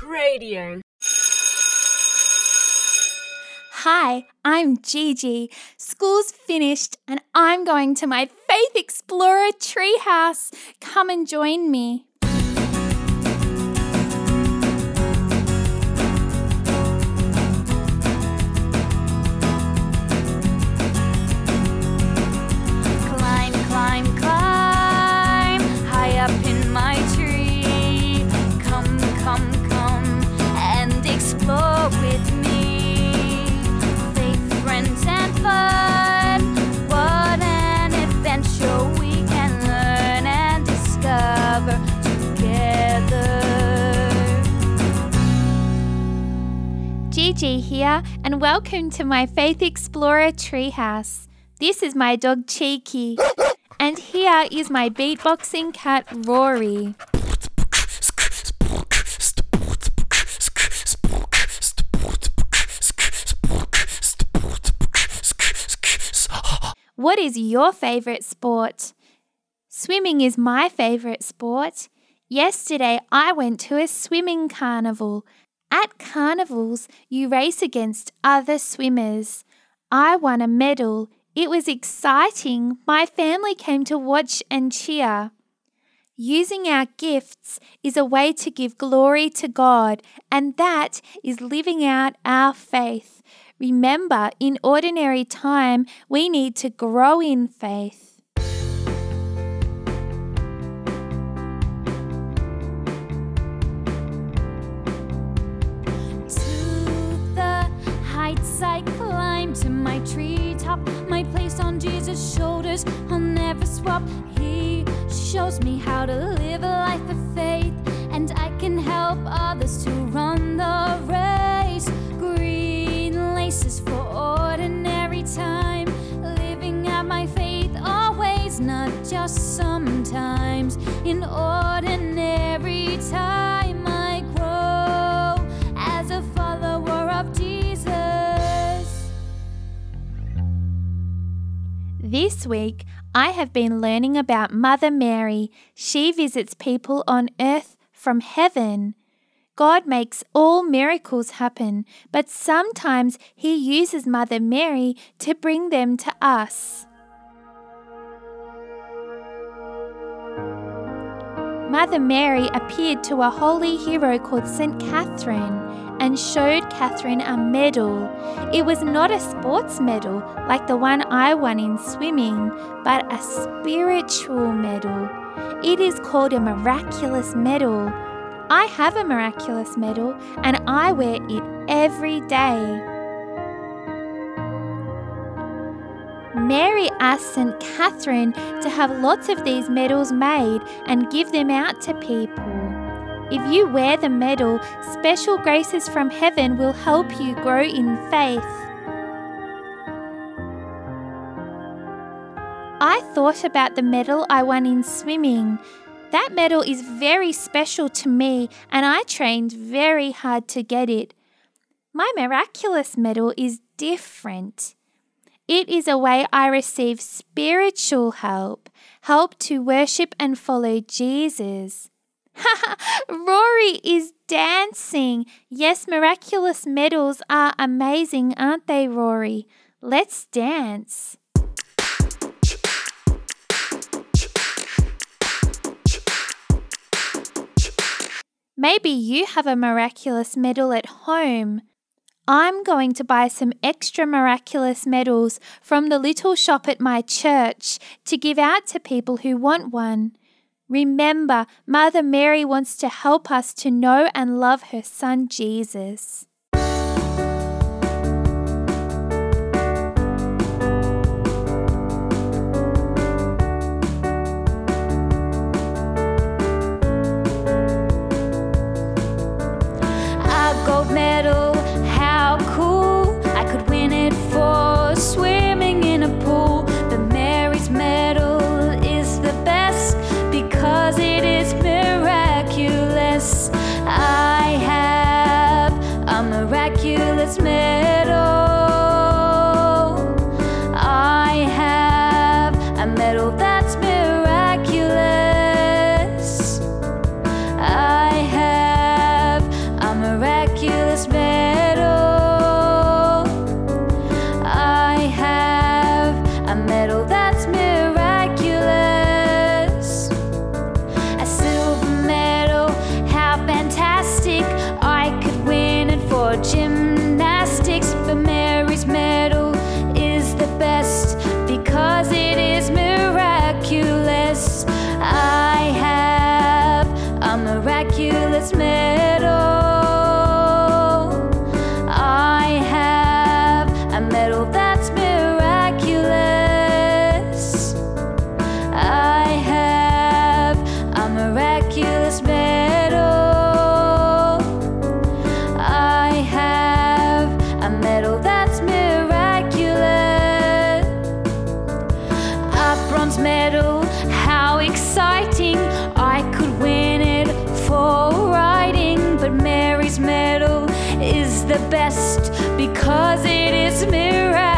Cradio. Hi, I'm Gigi. School's finished and I'm going to my Faith Explorer treehouse. Come and join me. Gigi here, and welcome to my Faith Explorer treehouse. This is my dog Cheeky, and here is my beatboxing cat Rory. What is your favourite sport? Swimming is my favourite sport. Yesterday I went to a swimming carnival. At carnivals, you race against other swimmers. I won a medal. It was exciting. My family came to watch and cheer. Using our gifts is a way to give glory to God, and that is living out our faith. Remember, in ordinary time, we need to grow in faith. Treetop, my place on Jesus' shoulders. I'll never swap. He shows me how to live a life of faith, and I can help others to run the race. Green laces for ordinary time, living out my faith always, not just sometimes. In ordinary time, This week, I have been learning about Mother Mary. She visits people on earth from heaven. God makes all miracles happen, but sometimes He uses Mother Mary to bring them to us. Mother Mary appeared to a holy hero called St. Catherine and showed Catherine a medal. It was not a sports medal like the one I won in swimming, but a spiritual medal. It is called a miraculous medal. I have a miraculous medal and I wear it every day. Mary asked St. Catherine to have lots of these medals made and give them out to people. If you wear the medal, special graces from heaven will help you grow in faith. I thought about the medal I won in swimming. That medal is very special to me, and I trained very hard to get it. My miraculous medal is different. It is a way I receive spiritual help, help to worship and follow Jesus. Rory is dancing. Yes, miraculous medals are amazing, aren't they, Rory? Let's dance. Maybe you have a miraculous medal at home. I'm going to buy some extra miraculous medals from the little shop at my church to give out to people who want one. Remember, Mother Mary wants to help us to know and love her son Jesus. Miraculous bronze medal. How exciting! I could win it for riding, but Mary's medal is the best because it is miracle.